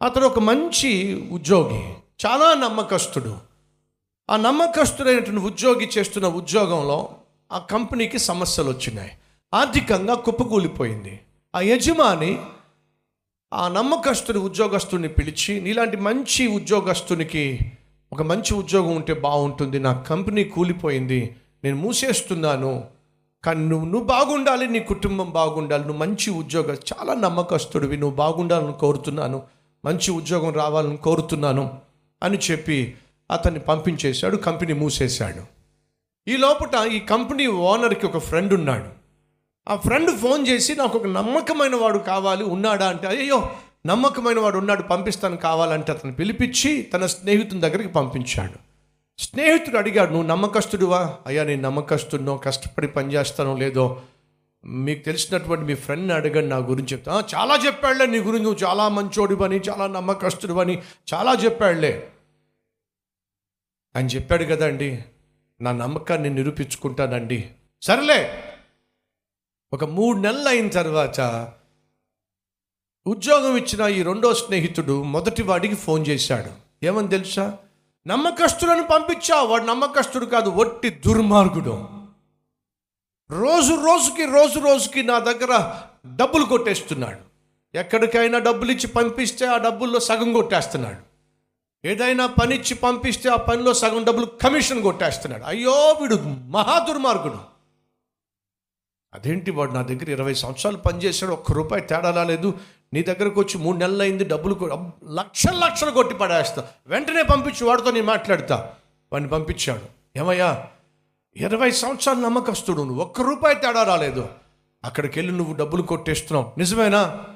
అతడు ఒక మంచి ఉద్యోగి చాలా నమ్మకస్తుడు. ఆ నమ్మకస్తుడైనటువంటి ఉద్యోగి చేస్తున్న ఉద్యోగంలో ఆ కంపెనీకి సమస్యలు వచ్చినాయి. ఆర్థికంగా కుప్పకూలిపోయింది. ఆ యజమాని ఆ నమ్మకస్తుని ఉద్యోగస్తుని పిలిచి నీలాంటి మంచి ఉద్యోగస్తునికి ఒక మంచి ఉద్యోగం ఉంటే బాగుంటుంది నా కంపెనీ కూలిపోయింది నేను మూసేస్తున్నాను కానీ నువ్వు నువ్వు బాగుండాలి నీ కుటుంబం బాగుండాలి నువ్వు మంచి ఉద్యోగం చాలా నమ్మకస్తుడివి నువ్వు బాగుండాలని కోరుతున్నాను మంచి ఉద్యోగం రావాలని కోరుతున్నాను అని చెప్పి అతన్ని పంపించేశాడు కంపెనీ మూసేశాడు. ఈ లోపల ఈ కంపెనీ ఓనర్కి ఒక ఫ్రెండ్ ఉన్నాడు. ఆ ఫ్రెండ్ ఫోన్ చేసి నాకు ఒక నమ్మకమైన వాడు కావాలి ఉన్నాడా? అంటే అయ్యో నమ్మకమైన వాడు ఉన్నాడు పంపిస్తాను కావాలంటే అతను పిలిపించి తన స్నేహితుని దగ్గరికి పంపించాడు. స్నేహితుడు అడిగాడు నువ్వు నమ్మకస్తుడివా? అయ్యా నేను నమ్మకస్తుడినో కష్టపడి పనిచేస్తానో లేదో మీకు తెలిసినటువంటి మీ ఫ్రెండ్ని అడగండి నా గురించి చెప్తా. చాలా చెప్పాడులే నీ గురించి నువ్వు చాలా మంచోడివని చాలా నమ్మకస్తుడివని చాలా చెప్పాడులే. అని చెప్పాడు కదండి నా నమ్మకాన్ని నిరూపించుకుంటానండి. సరేలే. ఒక మూడు నెలలు అయిన తర్వాత ఉద్యోగం ఇచ్చిన ఈ రెండో స్నేహితుడు మొదటి వాడికి ఫోన్ చేశాడు. ఏమని తెలుసా? నమ్మకస్తులను పంపించా వాడు నమ్మకస్తుడు కాదు ఒట్టి దుర్మార్గుడు. రోజు రోజుకి రోజు రోజుకి నా దగ్గర డబ్బులు కొట్టేస్తున్నాడు. ఎక్కడికైనా డబ్బులు ఇచ్చి పంపిస్తే ఆ డబ్బుల్లో సగం కొట్టేస్తున్నాడు. ఏదైనా పని ఇచ్చి పంపిస్తే ఆ పనిలో సగం డబ్బులు కమిషన్ కొట్టేస్తున్నాడు. అయ్యో వీడు మహా దుర్మార్గుడు. అదేంటి వాడు నా దగ్గర ఇరవై సంవత్సరాలు పనిచేశాడు ఒక్క రూపాయి తేడా రాలేదు నీ దగ్గరకు వచ్చి మూడు నెలలు అయింది డబ్బులు లక్షల లక్షలు లక్షలు కొట్టి పడేస్తా. వెంటనే పంపించి వాడితో నేను మాట్లాడతా. వాడిని పంపించాడు. ఏమయ్యా ఇరవై సంవత్సరాలు నమ్మకస్తుడు నువ్వు. ఒక్క రూపాయి తేడా రాలేదు. అక్కడికి వెళ్ళి నువ్వు డబ్బులు కొట్టేస్తున్నావు. నిజమేనా?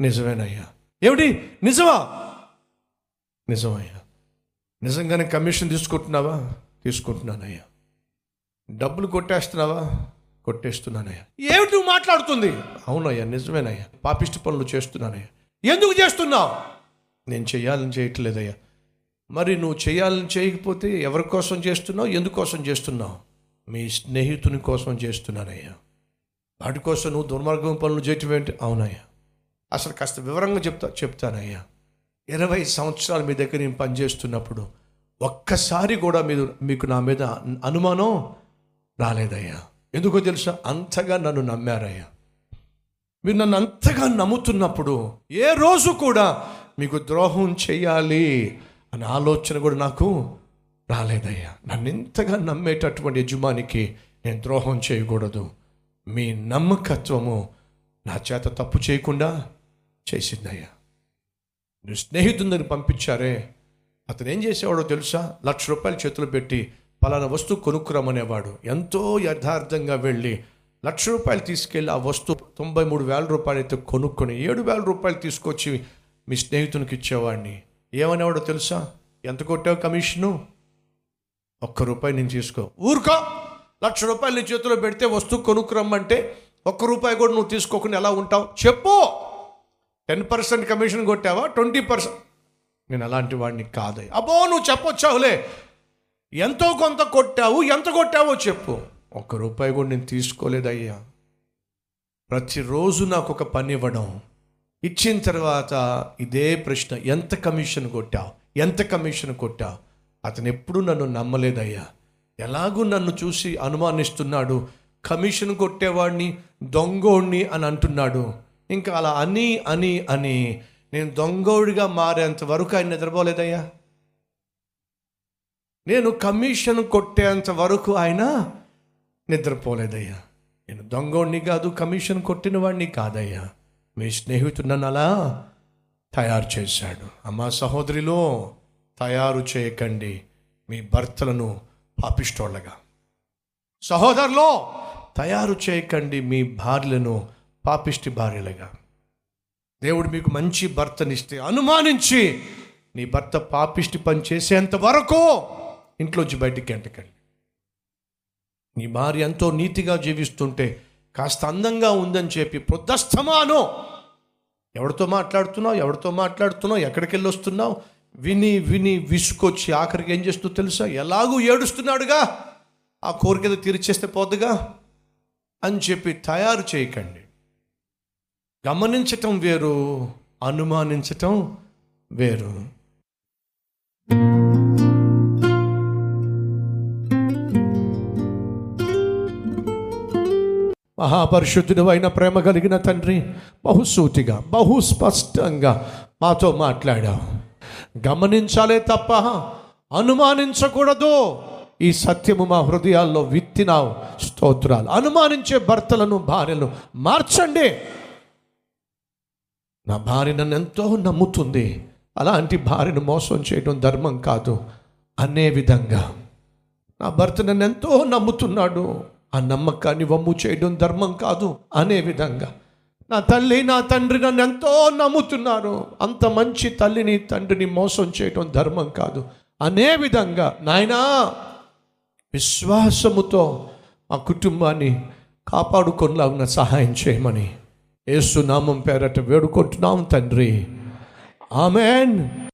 నిజమేనయ్యా. ఏమిటి? నిజమా? నిజమయ్యా. నిజంగానే కమిషన్ తీసుకుంటున్నావా? తీసుకుంటున్నానయ్యా. డబ్బులు కొట్టేస్తున్నావా? కొట్టేస్తున్నానయ్యా. ఏమిటి నువ్వు మాట్లాడుతుంది? అవునయ్యా నిజమేనయ్యా. పాపిష్టి పనులు చేస్తున్నానయ్యా. ఎందుకు చేస్తున్నావు? నేను చేయాలని చేయట్లేదయ్యా. మరి నువ్వు చేయాలని చేయకపోతే ఎవరి కోసం చేస్తున్నావు? ఎందుకోసం చేస్తున్నావు? మీ స్నేహితుని కోసం చేస్తున్నానయ్యా. వాటి కోసం నువ్వు దుర్మార్గం పనులు చేయటం ఏంటి? అవునయ్యా. అసలు కాస్త వివరంగా చెప్తా చెప్తానయ్యా. ఇరవై సంవత్సరాలు మీ దగ్గర నేను పనిచేస్తున్నప్పుడు ఒక్కసారి కూడా మీరు మీకు నా మీద అనుమానం రాలేదయ్యా. ఎందుకో తెలుసా? అంతగా నన్ను నమ్మారయ్యా. మీరు నన్ను అంతగా నమ్ముతున్నప్పుడు ఏ రోజు కూడా మీకు ద్రోహం చేయాలి. అనే ఆలోచన కూడా నాకు రాలేదయ్యా. నన్ను ఇంతగా నమ్మేటటువంటి యజమానికి నేను ద్రోహం చేయకూడదు. మీ నమ్మకత్వము నా చేత తప్పు చేయకుండా చేసిందయ్యా. నువ్వు స్నేహితుడిని పంపించారే. అతను ఏం చేసేవాడో తెలుసా? లక్ష రూపాయలు చేతులు పెట్టి పలానా వస్తువు కొనుక్కురమ్మనేవాడు. ఎంతో యథార్థంగా వెళ్ళి లక్ష రూపాయలు తీసుకెళ్ళి ఆ వస్తువు తొంభై మూడు వేల రూపాయలు అయితే కొనుక్కొని ఏడు వేల రూపాయలు తీసుకొచ్చి మీ స్నేహితునికి ఇచ్చేవాడిని. ఏమనేవాడు తెలుసా? ఎంత కొట్టావు కమిషను? ఒక్క రూపాయి నేను తీసుకో. ఊరుకో! లక్ష రూపాయలు నీ చేతిలో పెడితే వస్తువు కొనుక్కురమ్మంటే ఒక్క రూపాయి కూడా నువ్వు తీసుకోకుండా ఎలా ఉంటావు? చెప్పు! టెన్ పర్సెంట్ కమిషన్ కొట్టావా? ట్వంటీ పర్సెంట్ నేను అలాంటి వాడిని కాదు. అబ్బో నువ్వు చెప్పొచ్చావులే. ఎంతో కొంత కొట్టావు ఎంత కొట్టావో చెప్పు. ఒక్క రూపాయి కూడా నేను తీసుకోలేదయ్యా. ప్రతిరోజు నాకు ఒక పని ఇవ్వడం. ఇచ్చిన తర్వాత ఇదే ప్రశ్న ఎంత కమిషన్ కొట్టావు? ఎంత కమిషన్ కొట్టావు? అతను ఎప్పుడు నన్ను నమ్మలేదయ్యా. ఎలాగూ నన్ను చూసి అనుమానిస్తున్నాడు. కమిషన్ కొట్టేవాడిని దొంగోడిని అని అంటున్నాడు. ఇంకా అలా అని అని అని. నేను దొంగోడిగా మారేంత వరకు ఆయన నిద్రపోలేదయ్యా. నేను కమిషన్ కొట్టేంత వరకు ఆయన నిద్రపోలేదయ్యా. నేను దొంగోడిని కాదు కమిషన్ కొట్టిన వాడిని కాదయ్యా. మీ స్నేహితుడు నన్ను అలా తయారు చేశాడు. అమ్మా సహోదరిలో తయారు చేయకండి. మీ భర్తలను పాపిష్టోళ్ళగా సహోదరులో తయారు చేయకండి. మీ భార్యలను పాపిష్టి భార్యలుగా. దేవుడు మీకు మంచి భర్తనిస్తే అనుమానించి నీ భర్త పాపిష్టి పని చేసేంత వరకు ఇంట్లోంచి బయటికి ఎంటకండి. నీ భార్య ఎంతో నీతిగా జీవిస్తుంటే కాస్త అందంగా ఉందని చెప్పి ప్రొద్దస్తమానో ఎవరితో మాట్లాడుతున్నావు? ఎవరితో మాట్లాడుతున్నావు? ఎక్కడికి వెళ్ళి వస్తున్నావు? విని విని విసుకొచ్చి ఆఖరికి ఏం చేస్తూ తెలుసా? ఎలాగూ ఏడుస్తున్నాడుగా? ఆ కోరిక తీర్చేస్తే పోదుగా? అని చెప్పి తయారు చేయకండి. గమనించటం వేరు అనుమానించటం వేరు. మహాపరిశుద్ధుడు అయిన ప్రేమ కలిగిన తండ్రి బహుసూటిగా బహుస్పష్టంగా మాతో మాట్లాడావు. గమనించాలే తప్ప అనుమానించకూడదు. ఈ సత్యము మా హృదయాల్లో విత్తినావు స్తోత్రాలు. అనుమానించే భర్తలను భార్యలు మార్చండి. నా భార్య నన్ను ఎంతో నమ్ముతుంది. అలాంటి భార్యను మోసం చేయడం ధర్మం కాదు. అనే విధంగా నా భర్త నన్ను ఎంతో నమ్ముతున్నాడు. ఆ నమ్మకాన్ని వమ్ము చేయడం ధర్మం కాదు అనే విధంగా. నా తల్లి నా తండ్రి నన్ను ఎంతో నమ్ముతున్నారు. అంత మంచి తల్లిని తండ్రిని మోసం చేయడం ధర్మం కాదు. అనే విధంగా నాయనా విశ్వాసముతో మా కుటుంబాన్ని కాపాడుకొనలాగిన సహాయం చేయమని ఏసునామం పేరట వేడుకుంటున్నాం తండ్రి. ఆమెన్.